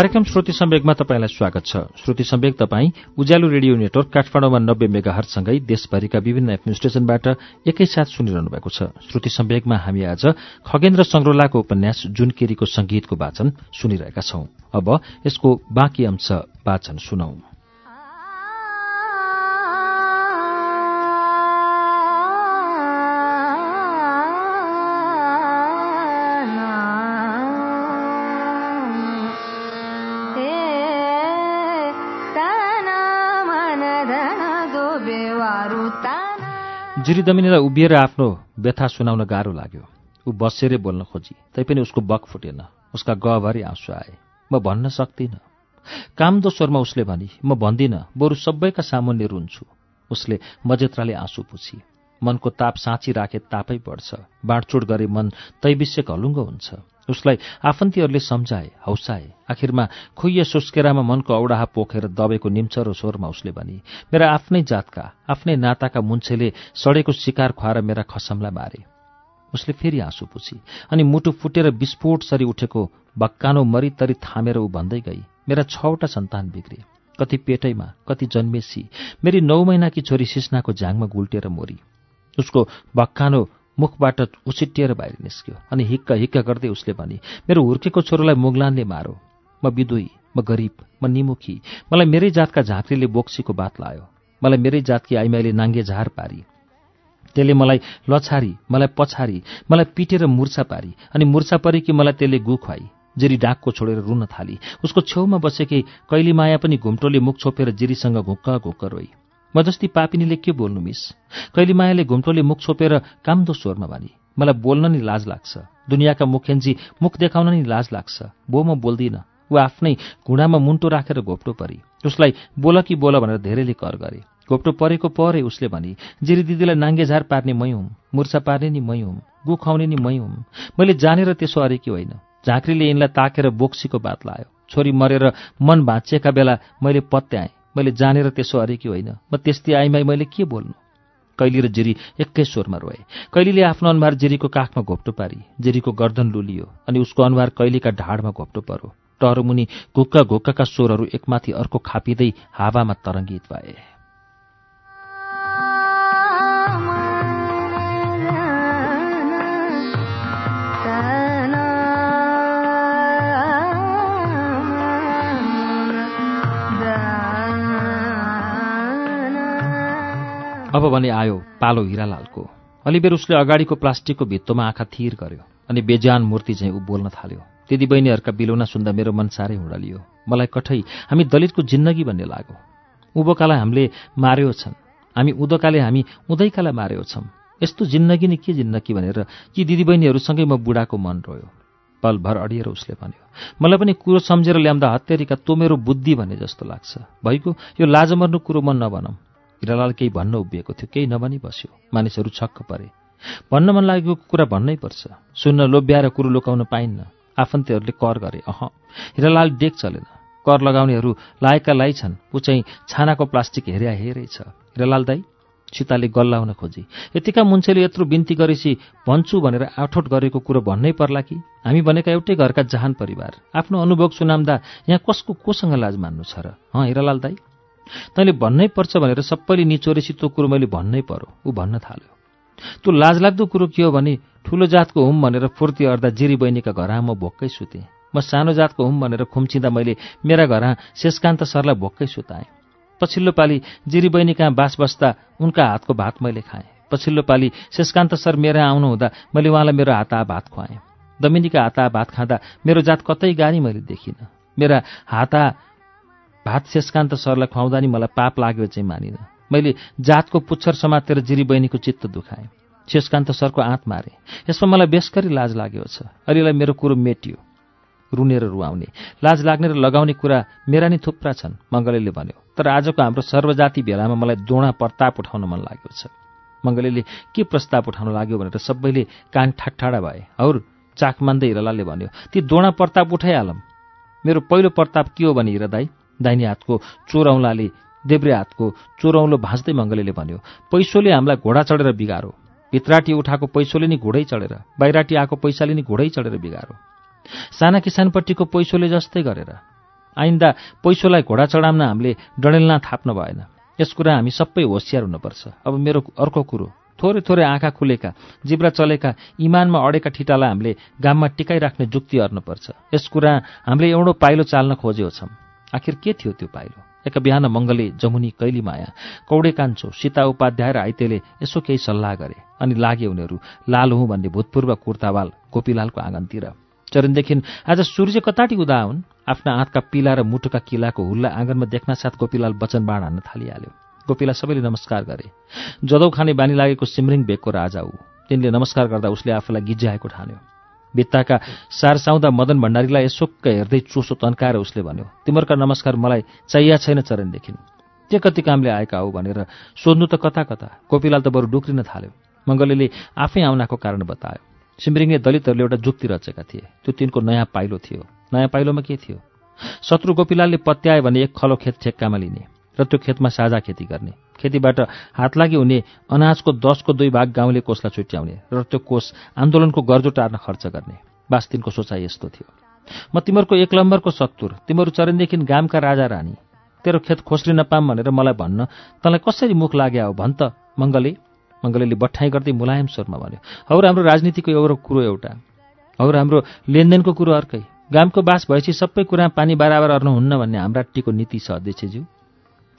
कार्यक्रम श्रुति सम्वेकमा तपाईँलाई स्वागत छ। श्रुति सम्वेक तपाईँ उज्यालो रेडियो नेटवर्क काठमाडौँमा नब्बे मेगाहरसँगै देशभरिका विभिन्न एफएम स्टेशनबाट एकैसाथ सुनिरहनु भएको छ। श्रुति सम्वेकमा हामी आज खगेन्द्र संग्रोलाको उपन्यास जुनकेरीको संगीतको वाचन सुनिरहेका छौं। अब यसको बाँकी अंश वाचन सुनौ। जिरी दमिनीलाई उभिएर आफ्नो व्यथा सुनाउन गाह्रो लाग्यो। ऊ बसेरै बोल्न खोजी। तैपनि उसको बक फुटेन। उसका गहभरि आँसु आए। म भन्न सक्दिनँ। कामदो स्वरमा उसले भनी। म भन्दिनँ बरु सबैका सामुन्ने रुन्छु उसले मजेत्राले आँसु पुछी। मनको ताप साँची राखे तापै बढ्छ। बाँडचुड गरे मन तैविश्य हलुङ्गो हुन्छ। उसलाई आफन्तीहरूले सम्झाए हौसाए। आखिरमा खुइए सुस्केरामा मनको औडाहा पोखेर दबेको निम्चरो स्वरमा उसले भनी मेरा आफ्नै जातका आफ्नै नाताका मुन्छेले सडेको शिकार खुवाएर मेरा खसमलाई मारे उसले फेरि आँसु पुछी अनि मुटु फुटेर विस्फोट सरी उठेको बक्कानो मरितरी थामेर ऊ भन्दै गई मेरा छवटा सन्तान बिग्रे कति पेटैमा कति जन्मेसी मेरी नौ महिनाकी छोरी सिस्नाको झ्याङमा गुल्टेर मोरी। उसको बक्कानो मुखबाट उछिटिएर बाहिर निस्क्यो अनि हिक्क हिक्क गर्दै उसले भनी मेरो हुर्केको छोरोलाई मुगलानले मारो। म विदुई म गरिब म निमुखी। मलाई मेरै जातका झाँक्रीले बोक्सीको बात लायो। मलाई मेरै जातकी आइमाईले नाङ्गे झार पारी। त्यसले मलाई लछारी मलाई पछारी मलाई पिटेर मुर्छा पारी अनि मुर्छा परी कि मलाई त्यसले गु खुवाई जिरी डाकको छोडेर रुन थाली। उसको छेउमा बसेकी कैली माया पनि घुम्टोले मुख छोपेर जिरीसँग घुक्क घुक्क रोई। म जस्ती पापिनीले के बोल्नु मिस? कैली मायाले घुम्टोले मुख छोपेर कामदो स्वरमा बानी? मलाई बोल्न नि लाज लाग्छ। दुनियाँका मुखेन्जी मुख देखाउन नि लाज लाग्छ। बो म बोल्दिनँ। ऊ आफ्नै घुँडामा मुन्टो राखेर घोप्टो परी। उसलाई बोल कि बोल भनेर धेरैले कर गरे। घोप्टो परेको परे उसले भनी जिरी दिदीलाई नाङ्गे झार पार्ने मै हुँ मुर्छा पार्ने नि मै हुँ गु खुवाउने नि मै हुँ। मैले जानेर त्यसो अरेकी होइन। झाँक्रीले यिनलाई ताकेर बोक्सीको बात लायो। छोरी मरेर मन भाँचिएका बेला मैले पत्याएँ। मैले जानेर त्यसो अरेकी होइन? म त्यस्तै आइमाई मैले के बोल्नु? कैली र जिरी एकै स्वरमा रोए। कैलीले आफ्नो अनुहार जिरीको काखमा घोप्टो पारी। जिरीको गर्दन लुलियो अनि उसको अनुहार कैलीका ढाडमा घोप्टो पर्यो टहरोमुनि घुक्का घुक्काका स्वरहरू एकमाथि अर्को खापिँदै हावामा तरङ्गित भए। अब भने आयो पालो हिरालालको। अलिबेर उसले अगाडिको प्लास्टिकको भित्तोमा आँखा थिर गर्यो अनि बेजान मूर्ति चाहिँ ऊ बोल्न थाल्यो। दिदी बहिनीहरूका बिलौना सुन्दा मेरो मन साह्रै हुँडलियो। मलाई कठै हामी दलितको जिन्दगी भन्ने लाग्यो। उभोकालाई हामीले मार्यो छन्। हामी उदोकाले हामी उदैकालाई मार्यो छौँ। यस्तो जिन्दगी नि के जिन्दगी भनेर यी दिदीबहिनीहरूसँगै म बुढाको मन रोयो। पलभर अडिएर उसले भन्यो मलाई पनि कुरो सम्झेर ल्याउँदा हत्तेरीका तँ मेरो बुद्धि भन्ने जस्तो लाग्छ। भइको यो लाजमर्नु कुरो मन नभनौँ। हिरालाल केही भन्न उभिएको थियो। केही नभनी बस्यो। मानिसहरू छक्क परे। भन्न मन लागेको कुरा भन्नै पर्छ। सुन्न लोभ्याएर कुरो लुकाउन पाइन्न। आफन्तीहरूले कर गरे। अह हिरालाल डेक चलेन। कर लगाउनेहरू लायकका लाइ छन्। ऊ चाहिँ छानाको प्लास्टिक हेर्या हेरै छ। हिरालाल दाई सीताले गल्लाउन खोजी। यतिका मुन्छेले यत्रो बिन्ती गरेपछि भन्छु भनेर आठोट गरेको कुरो भन्नै पर्ला कि? हामी भनेका एउटै घरका जहान परिवार। आफ्नो अनुभव सुनाउँदा यहाँ कसको कोसँग लाज मान्नु छ र? हँ हिरालाल दाई। तैँले भन्नै पर्छ भनेर सबैले निचोरेसी त्यो कुरो मैले भन्नै पर्यो। ऊ भन्न थाल्यो। त्यो लाजलाग्दो कुरो के हो भने ठुलो जातको हुम भनेर फुर्ती अर्दा जिरी बहिनीका घरमा म भोक्कै सुतेँ। म सानो जातको हुम भनेर खुम्चिँदा मैले मेरा घरमा शेषकान्त सरलाई भोक्कै सुताएँ। पछिल्लो पालि जिरी बहिनी कहाँ बास बस्दा उनका हातको भात मैले खाएँ। पछिल्लो पालि शेषकान्त सर मेरा आउनु हुँदा मैले उहाँलाई मेरो हाता भात खुवाएँ। दमिनीका हाता भात खाँदा मेरो जात कतै गानी मैले देखिनँ। मेरा हाता भात शेषकान्त सरलाई खुवाउँदा नि मलाई पाप लाग्यो चाहिँ मानिनँ। मैले जातको पुच्छर समातेर जिरी बहिनीको चित्त दुखाएँ। शेषकान्त सरको आँत मारे। यसमा मलाई बेसकरी लाज लाग्यो छ। अहिलेलाई मेरो कुरो मेटियो। रुनेर रुवाउने। लाज लाग्ने र लगाउने कुरा मेरा नि थुप्रा छन् मङ्गलेले भन्यो। तर आजको हाम्रो सर्वजाति भेलामा मलाई दोणा प्रताप उठाउन मन लाग्यो छ। मङ्गलेले के प्रस्ताव उठाउन लाग्यो भनेर सबैले कान ठाकठाडा भए। हौर चाक मान्दै हिरालालले भन्यो ती दोणा प्रताप उठाइहालौँ मेरो पहिलो प्रताप के हो भने हिरा दाई दाहिने हातको चोरौँलाले देब्रे हातको चोरौँलो भाँच्दै मङ्गलेले भन्यो पैसोले हामीलाई घोडा चढेर बिगारो। भित्राटी उठाएको पैसोले नि घोडै चढेर बाहिराटी आएको पैसाले नि घोडै चढेर बिगारो। साना किसानपट्टिको पैसोले जस्तै गरेर। आइन्दा पैसोलाई घोडा चढाउन हामीले डडेलना थाप्न भएन। यस कुरा हामी सबै होसियार हुनुपर्छ। अब मेरो अर्को कुरो। थोरै थोरै आँखा खुलेका जिब्रा चलेका इमानमा अडेका ठिटालाई हामीले गाममा टिकाइराख्ने जुक्ति अर्नुपर्छ। यस कुरा हामीले एउटो पाइलो चाल्न खोजेको छौँ। आखिर के थियो त्यो पाइलो? एक बिहान मङ्गले जमुनी कैली माया कौडे कान्छो सीता उपाध्याय र आइतेले यसो केही सल्लाह गरे अनि लागे उनीहरू लाल हुँ भन्ने भूतपूर्व कुर्तावाल गोपीलालको आँगनतिर। चरणदेखि आज सूर्य कताटी उदा हुन्? आफ्ना हातका पिला र मुटुका किलाको हुल्ला आँगनमा देख्न साथ गोपीलाल वचन बाण हान्न थालिहाल्यो। गोपीलाई सबैले नमस्कार गरे। जदौ खाने बानी लागेको सिमरिङ बेगको राजा ऊ। तिनले नमस्कार गर्दा उसले आफूलाई गिज्याएको ठान्यो। भित्ताका सारसाउँदा मदन भण्डारीलाई यसोक्क हेर्दै चोसो तन्काएर उसले भन्यो तिमीहरूका नमस्कार मलाई चाहिया छैन चरणदेखि। के कति कामले आएका हो भनेर सोध्नु त कता कता। गोपीलाल त बरु डुक्रिन थाल्यो। मङ्गलेले आफै आउनाको कारण बतायो। छिम्रिङे दलितहरूले एउटा जुक्ति रचेका थिए। त्यो तिनको नयाँ पाइलो थियो। नयाँ पाइलोमा के थियो? शत्रु गोपीलालले पत्याए भने एक खलो खेत ठेक्कामा लिने। र त्यो खेतमा साझा खेती गर्ने। खेतीबाट हात लागि हुने अनाजको दसको दुई भाग गाउँले कोषलाई छुट्याउने र त्यो कोष आन्दोलनको गर्जो टार्न खर्च गर्ने। बास तिनको सोचाइ यस्तो थियो। म तिमीहरूको एक लम्बरको सत्तुर तिमीहरू चरनदेखि गामका राजा रानी। तेरो खेत खोस्री नपाम भनेर मलाई भन्न तँलाई कसरी मुख लाग्यो हो भन् त मङ्गले। मङ्गलेले बठाइ गर्दै मुलायम स्वरमा भन्यो हौ हाम्रो राजनीतिको एउटा कुरो एउटा। हौ हाम्रो लेनदेनको कुरो अर्कै। गामको बास भएपछि सबै कुरा पानी बराबर अर्नु हुन्न भन्ने हाम्रा टीको नीति छ अध्यक्षज्यू।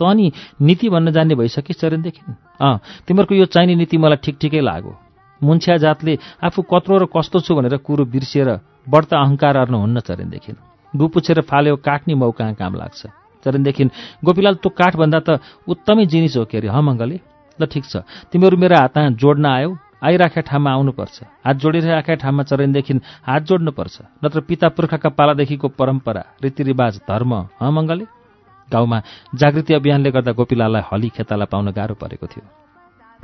त अनि नीति भन्न जान्ने भइसकिस् चरणदेखि। अँ तिमीहरूको यो चाहिने नीति मलाई ठिक ठिकै लाग्यो। मुन्छ्या जातले आफू कत्रो र कस्तो छु भनेर कुरो बिर्सिएर बढ्ता अहङ्कार अर्नु हुन्न चरणदेखि। डुपुछेर फाल्यो काट्ने मौका काम लाग्छ? चरणदेखि गोपीलाल त्यो काठभन्दा त उत्तमै जिनिस हो के अरे ह मङ्गले? ल ठिक छ। तिमीहरू मेरो हातमा जोड्न आयौ। आइराखेका ठाउँमा आउनुपर्छ। हात जोडिराखेका ठाउँमा चरणदेखि हात जोड्नुपर्छ। नत्र पिता पुर्खाका पालादेखिको परम्परा रीतिरिवाज धर्म ह मङ्गले? गाउँमा जागृति अभियानले गर्दा गोपीलाललाई हली खेताला पाउन गाह्रो परेको थियो।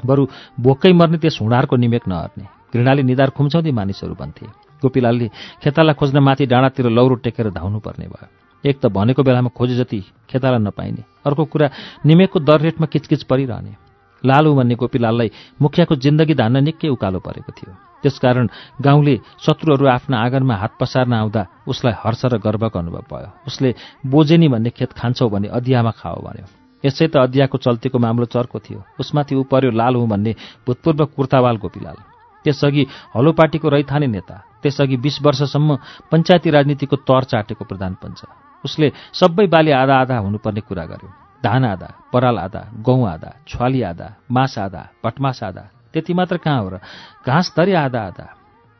बरु भोकै मर्ने त्यस हुँडारको निमेक नहर्ने घृणाले निधार खुम्चाउँदै मानिसहरू भन्थे। गोपीलालले खेताला खोज्न माथि डाँडातिर लौरो टेकेर धाउनु पर्ने भयो। एक त भनेको बेलामा खोजे जति खेताला नपाइने। अर्को कुरा निमेकको दर रेटमा किचकिच परिरहने। लालु भन्ने गोपीलाललाई मुखियाको जिन्दगी धान्न निकै उकालो परेको थियो। त्यसकारण गाउँले शत्रुहरू आफ्ना आँगनमा हात पसार्न आउँदा उसलाई हर्ष र गर्वको अनुभव भयो। उसले बोजेनी भन्ने खेत खान्छौ भने अदियामा खाओ भन्यो। यसै त अदियाको चल्तीको मामलो चर्को थियो। उसमाथि ऊ पर्यो लाल भन्ने भूतपूर्व कुर्तावाल गोपीलाल त्यसअघि हलोपार्टीको रैथाने नेता त्यसअघि बिस वर्षसम्म पञ्चायती राजनीतिको तर चाटेको प्रधान पञ्च। उसले सबै बाली आधा आधा हुनुपर्ने कुरा गर्यो। धान आधा पराल आधा गहुँ आधा छुवाली आधा मास आधा भटमास आधा त्यति मात्र कहाँ हो र? घाँस धरी आधा आधा।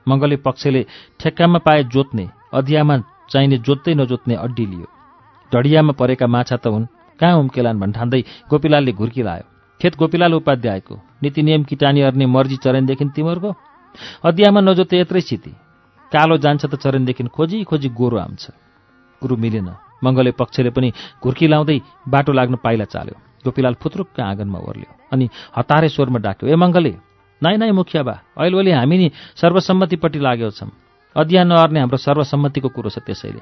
मङ्गले पक्षले ठेक्कामा पाए जोत्ने अधियामा चाहिने जोत्दै नजोत्ने अड्डी लियो। ढडियामा परेका माछा त हुन्। कहाँ उम्केलान् भन्ठान्दै गोपीलालले घुर्की लायो। खेत गोपीलाल उपाध्यायको। नीति नियम किटानी अर्ने मर्जी चरणदेखि तिमीहरूको? अदियामा नजोते यत्रै स्थिति। कालो जान्छ त चरणदेखि खोजी खोजी गोरो आउँछ। कुरो मिलेन। मङ्गले पक्षले पनि घुर्की लाउँदै बाटो लाग्न पाइला चाल्यो। गोपीलाल फुत्रुक्क आँगनमा ओर्ल्यो अनि हतारे स्वरमा डाक्यो ए मङ्गले नाइ नाइ मुखिया बा अहिले अहिले हामी नि सर्वसम्मतिपट्टि लागेको छौँ। अदिया नअर्ने हाम्रो सर्वसम्मतिको कुरो छ त्यसैले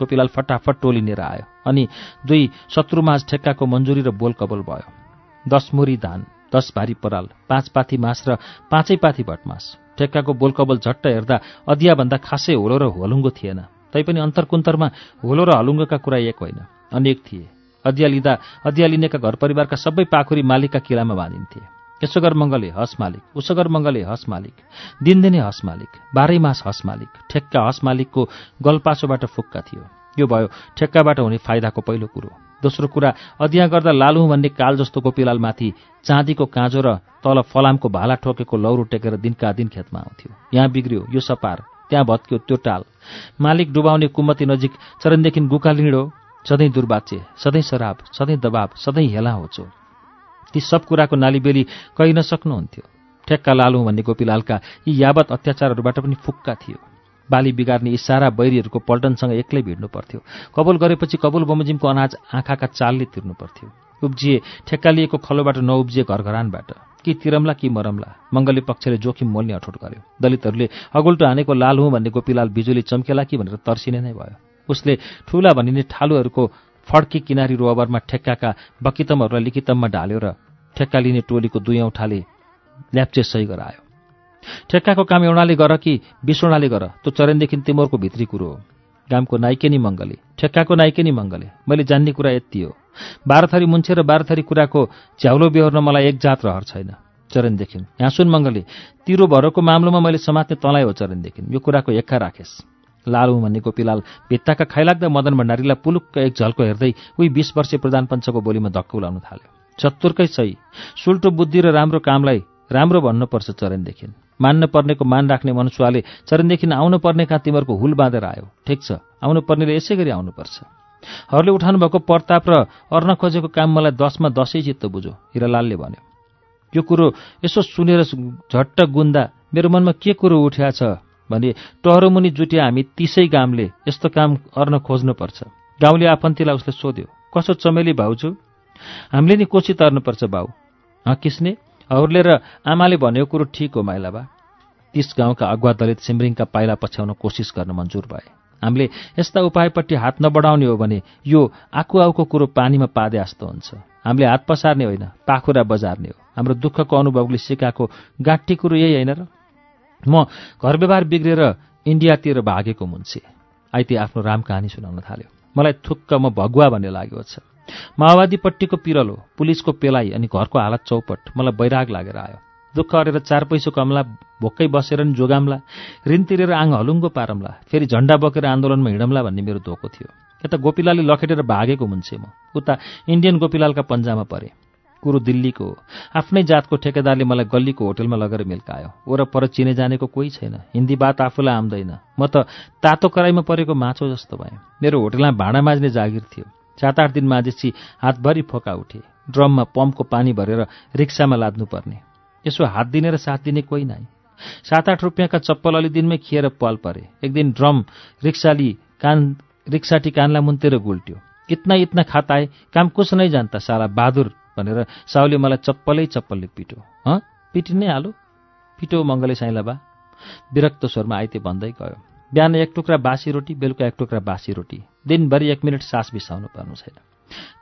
गोपीलाल फटाफट टोलिनेर आयो अनि दुई शत्रुमाझ ठेक्काको मन्जुरी र बोल कबोल भयो। दस मुरी धान दस भारी पराल पाँच पाथी मास र पाँचै पाथी भटमास। ठेक्काको बोलकबल झट्ट हेर्दा अदियाभन्दा खासै होलो र होलुङ्गो थिएन। तैपनि अन्तरकुन्तरमा होलो र हलुङ्गोका कुरा एक होइन। अनेक थिए। अदिया लिँदा अदिया लिनेका घर परिवारका सबै पाखुरी मालिकका किलामा बाँधिन्थे। यसो गर मङ्गले हस मालिक उसो गर मङ्गले हस मालिक दिनदिनै हस मालिक बाह्रै मास हस मालिक ठेक्का हस मालिकको गलपासोबाट फुक्का थियो। यो भयो ठेक्काबाट हुने फाइदाको पहिलो कुरो। दोस्रो कुरा अदिया गर्दा लालु भन्ने काल जस्तो गोपीलालमाथि चाँदीको काँजो र तल फलामको भाला ठोकेको लौरो टेकेर दिनका दिन खेतमा आउँथ्यो। यहाँ बिग्रियो यो सपार। त्यहाँ भत्क्यो त्यो टाल। मालिक डुबाउने कुमती नजिक चरणदेखि गुका लिँडो सधैँ दुर्बाच्य सधैँ शराब सधैँ दबाब सधैँ हेला होचो। ती सब कुराको नालीबेली कहि नसक्नुहुन्थ्यो। ठेक्का लालु भन्ने गोपीलालका यी यावत अत्याचारहरूबाट पनि फुक्का थियो। बाली बिगार्ने यी सारा बैरीहरूको पल्टनसँग एक्लै भिड्नु पर्थ्यो। कबुल गरेपछि कबुल बमोजिमको अनाज आँखाका चालले तिर्नु पर्थ्यो। उब्जिए ठेक्का लिएको खलोबाट नउब्जिए घरघरानबाट। कि तिरम्ला कि मरम्ला मङ्गले पक्षले जोखिम मोल्ने अठोट गर्यो। दलितहरूले अगुल्टो हानेको लाल हुँ भन्ने गोपीलाल बिजुली चम्केला कि भनेर तर्सिने नै भयो। उसले ठुला भनिने ठालुहरूको फड्की किनारी रोबरमा ठेक्काका बकितमहरूलाई लिखितममा ढाल्यो र ठेक्का लिने टोलीको दुई औँठाले ल्याप्चे सही गरायो। ठेक्काको काम एउटाले गर कि बिसौँडाले गर? त्यो चरणदेखि तिमोरको भित्री कुरो हो। गामको नाइके नि मङ्गले ठेक्काको नाइके नि मङ्गले। मैले जान्ने कुरा यति हो। बाह्रथरी मुन्छे र बाह्रथरी कुराको झ्याउलो बेहोर्न मलाई एक जात रहर छैन। चरणदेखि यहाँ सुन मङ्गले तिरो भरको मामलोमा मैले समात्ने तँलाई हो चरणदेखि यो कुराको एक्का राखेस् लालु भन्ने गोपीलाल भित्ताका खाइलाग्दा मदन भण्डारीलाई पुलुक्क एक झल्को हेर्दै उही बिस वर्षीय प्रधान पञ्चको बोलीमा धक्क उलाउन थाल्यो। चतुर्कै सही। सुल्टो बुद्धि र राम्रो कामलाई राम्रो भन्नुपर्छ चरणदेखि मान्न पर्नेको मान राख्ने मनुष्यले चरणदेखि आउनु पर्ने कहाँ तिमीहरूको हुल बाँधेर आयो? ठिक छ। आउनु पर्नेले यसै गरी आउनुपर्छ। हरूले उठाउनु भएको प्रताप र अर्न खोजेको काम मलाई दसमा दसै चित्त बुझो हिरालालले भन्यो। यो कुरो यसो सुनेर झट्ट गुन्दा मेरो मनमा के कुरो उठ्या छ भने टहरोमुनि जुटिया हामी तिसै गामले यस्तो काम अर्न खोज्नुपर्छ। गाउँले आफन्तीलाई उसले सोध्यो कसो चमेली भाउजू? हामीले नि कोसी तर्नुपर्छ भाउ। किस्ने? हरूले र आमाले भनेको कुरो ठिक हो माइला बा तीस गाउँका अगुवा दलित सिमरिङका पाइला पछ्याउन कोसिस गर्न मन्जुर भए। हामीले यस्ता उपायपट्टि हात नबढाउने हो भने यो आकु आउको कुरो पानीमा पादे जस्तो हुन्छ। हामीले हात पसार्ने होइन पाखुरा बजार्ने हो। हाम्रो दुःखको अनुभवले सिकाएको गाँठी कुरो यही होइन र म घर व्यवहार बिग्रेर इन्डियातिर भागेको मुन्छे आइते आफ्नो राम कहानी सुनाउन थाल्यो। मलाई थुक्क म भगुवा भन्ने लागेको छ। माओवादीपट्टिको पिरलो पुलिसको पेलाइ अनि घरको हालत चौपट मलाई बैराग लागेर आयो। दुःख अरेर चार पैसो कमला भोक्कै बसेर नि जोगाम्ला ऋण तिरेर आङ हलुङ्गो पारम्ला फेरि झण्डा बोकेर आन्दोलनमा हिँडम्ला भन्ने मेरो धोको थियो। यता गोपीलालले लखेटेर भागेको मुन्छे म। उता इन्डियन गोपीलालका पन्जामा परे। कुरो दिल्लीको आफ्नै जातको ठेकेदारले मलाई गल्लीको होटलमा लगेर मिल्कायो। वरपर चिने जानेको कोही छैन। हिन्दी बात आफूलाई आउँदैन म त तातो कराईमा परेको माछो जस्तो भएँ। मेरो होटलमा भाँडा माझ्ने जागिर थियो। सात आठ दिन माझेपछि हातभरि फोका उठे। ड्रममा पम्पको पानी भरेर रिक्सामा लाद्नुपर्ने। यसो हात दिने र साथ दिने कोही नै सात आठ रुपियाँका चप्पल अलि दिनमै खिएर पल परे। एक दिन ड्रम रिक्साली कान रिक्साटी कानलाई मुन्तेर गुल्ट्यो। इतना इतना खाताए काम कुछ नै जान्ता साला बहादुर भनेर साउले मलाई चप्पलै चप्पलले पिटो हँ? पिटी नै हालो। पिटो मङ्गले साइला बा विरक्त स्वरमा आइते भन्दै गयो। बिहान एक टुक्रा बासी रोटी बेलुका एक टुक्रा बासी रोटी। दिनभरि एक मिनट सास बिसाउनु पर्नु छैन।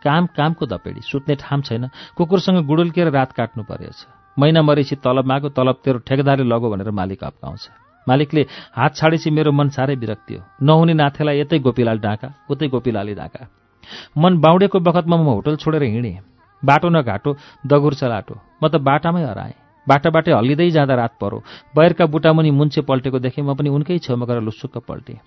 काम कामको दपेडी सुत्ने ठाम छैन। कुकुरसँग गुडुल्किएर रात काट्नु परेछ। महिना मरेपछि तलब मागो तलब तेरो ठेकेदारले लगो भनेर मालिक अप्काउँछ। मालिकले हात छाडेपछि मेरो मन साह्रै विरक्ति हो। नहुने नाथेलाई यतै गोपीलाल डाका उतै गोपीलाले डाका। मन बाउडेको बखतमा म होटल छोडेर हिँडेँ। बाटो न घाटो दगुर चलाटो। म त बाटामै हराएँ। बाटा बाटै हल्लिँदै जाँदा रात परो। बयरका बुटामुनि मुन्छे पल्टेको देखेँ म पनि उनकै छेउमा गएर लुसुक्क पल्टेँ।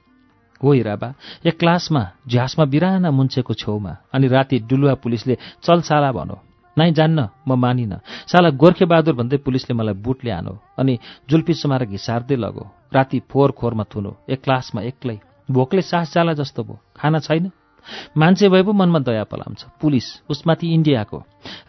हो हिराबा एक क्लासमा झ्यासमा बिराना मुन्छेको छेउमा अनि राति डुलुवा पुलिसले चल साला भनो। नाइ जान्न म मानिन। साला गोर्खे बहादुर भन्दै पुलिसले मलाई बुटले आनो अनि जुल्पी समाएर घिसार्दै लगो। राति फोहोर खोरमा थुनो एक क्लासमा एक्लै। भोकले सास जाला जस्तो भयो। खाना छैन? मान्छे भए पो मनमा दया पलाउँछ। पुलिस उसमाथि इन्डियाको।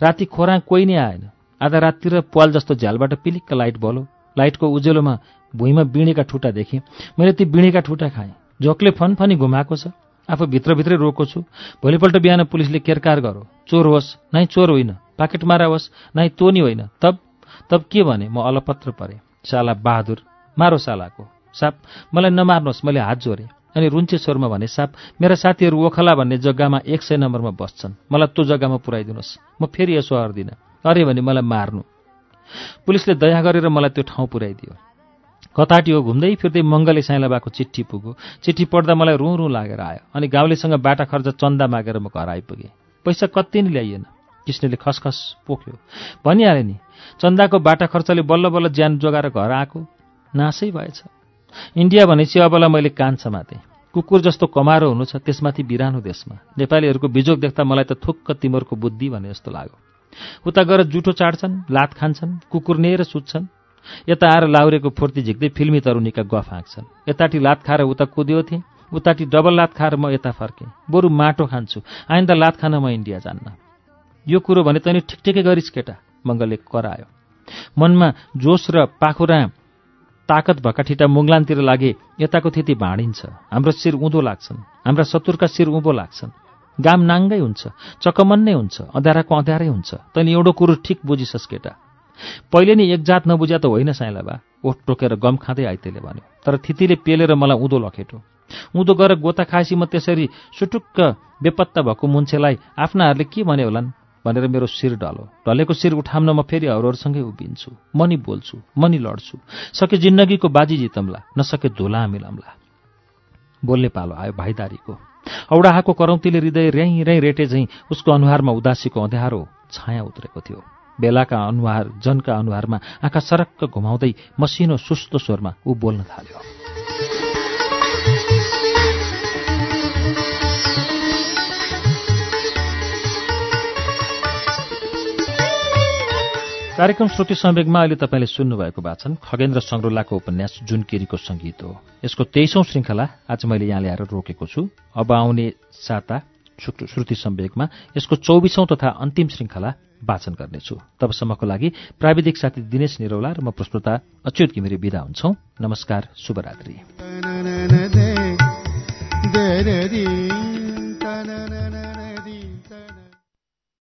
राति खोरा कोही नै आएन। आधा राततिर पाल जस्तो झ्यालबाट पिलिक्क लाइट बलो लाइटको उजेलोमा भुइँमा बिँडेका ठुटा देखेँ। मैले ती बिँडेका ठुटा खाएँ। झोकले फनफनी घुमाएको छ। आफू भित्रभित्रै रोएको छु। भोलिपल्ट बिहान पुलिसले केरकार गरो। चोर होस् नै चोर होइन। पाकेट मारा होस् नै तोनी होइन। तब तब के भने म अलपत्र परे। साला बहादुर मारो सालाको। साप मलाई नमार्नुहोस् मैले हात जोडेँ अनि रुन्चे स्वरमा भने साप मेरा साथीहरू ओखला भन्ने जग्गामा एक सय नम्बरमा बस्छन्। मलाई त्यो जग्गामा पुऱ्याइदिनुहोस्। म फेरि यसो हर्दिनँ। अरे भने मलाई मार्नु। पुलिसले दया गरेर मलाई त्यो ठाउँ पुर्याइदियो कताटी हो घुम्दै फिर्दै मङ्गले साइलाबाको चिठी पुग्यो। चिठी पढ्दा मलाई रुँ रुँ लागेर आयो अनि गाउँलेसँग बाटा खर्च चन्दा मागेर म घर आइपुगेँ। पैसा कति नै ल्याइएन। कृष्णले खसखस पोख्यो। भनिहाले नि चन्दाको बाटा खर्चले बल्ल बल्ल ज्यान जोगाएर घर आएको। नासै भएछ। इन्डिया भनेपछि अबलाई मैले कान समातेँ। कुकुर जस्तो कमारो हुनु छ त्यसमाथि बिरानो देशमा। नेपालीहरूको बिजोग देख्दा मलाई त थुक्क तिमीहरूको बुद्धि भने जस्तो लाग्यो। उता गएर जुठो चाड्छन् लात खान्छन् कुकुर नेर सुत्छन्। यता आएर लाउरेको फुर्ती झिक्दै फिल्मी तरुणीका गफ हाँक्छन् यताटी लात खाएर उता कुद्यो थिएँ उताटी डबल लात खाएर म यता फर्केँ। बरु माटो खान्छु आइन्दा लात खान म इन्डिया जान्न। यो कुरो भने तैँले ठिक ठिकै गरिस् केटा मङ्गलले करायो। मनमा जोस र पाखुरा ताकत भएका ठिटा मुङ्लानतिर लागे यताको थिति भाँडिन्छ। हाम्रो शिर उँधो लाग्छन् हाम्रा शत्रुका शिर उँभो लाग्छन्। गाम नाङ्गै हुन्छ चकमन्नै हुन्छ अँध्याराको अँध्यारै हुन्छ। तैँले एउटो कुरो ठिक बुझिसस् केटा। पहिले नै एक जात नबुझ्या त होइन साइला बा। ओठ टोकेर गम खाँदै आइतेले भन्यो तर थितिले पेलेर मलाई उँधो लखेटो। उँधो गएर गोता खाएपछि म त्यसरी सुटुक्क बेपत्ता भएको मुन्छेलाई आफ्नाहरूले के भने होलान् भनेर मेरो शिर ढलो। ढलेको शिर उठाम्न म फेरि अरूहरूसँगै उभिन्छु। म नि बोल्छु म नि लड्छु। सके जिन्दगीको बाजी जितम्ला नसके धुला मिलाम्ला। बोल्ने पालो आयो भाइदारीको। औडाहाको करौतीले हृदय र्याई र्याई रेटे झैँ उसको अनुहारमा उदासीको अँध्यारो छाया उत्रेको थियो। बेलाका अनुहार जनका अनुहारमा आँखा सरक्क घुमाउँदै मसिनो सुस्तो स्वरमा ऊ बोल्न थाल्यो। कार्यक्रम श्रुति सम्वेकमा अहिले तपाईँले सुन्नुभएको वाचन खगेन्द्र सङ्ग्रोलाको उपन्यास जुन केरीको सङ्गीत हो। यसको तेइसौं श्रृङ्खला आज मैले यहाँ ल्याएर रोकेको छु। अब आउने साता श्रुति सम्वेकमा यसको चौबिसौं तथा अन्तिम श्रृङ्खला वाचन गर्नेछु तबसम्मको लागि प्राविधिक साथी दिनेश निरौला र म प्रस्तुता अच्युत घिमिरे विदा हुन्छौ नमस्कार शुभरात्री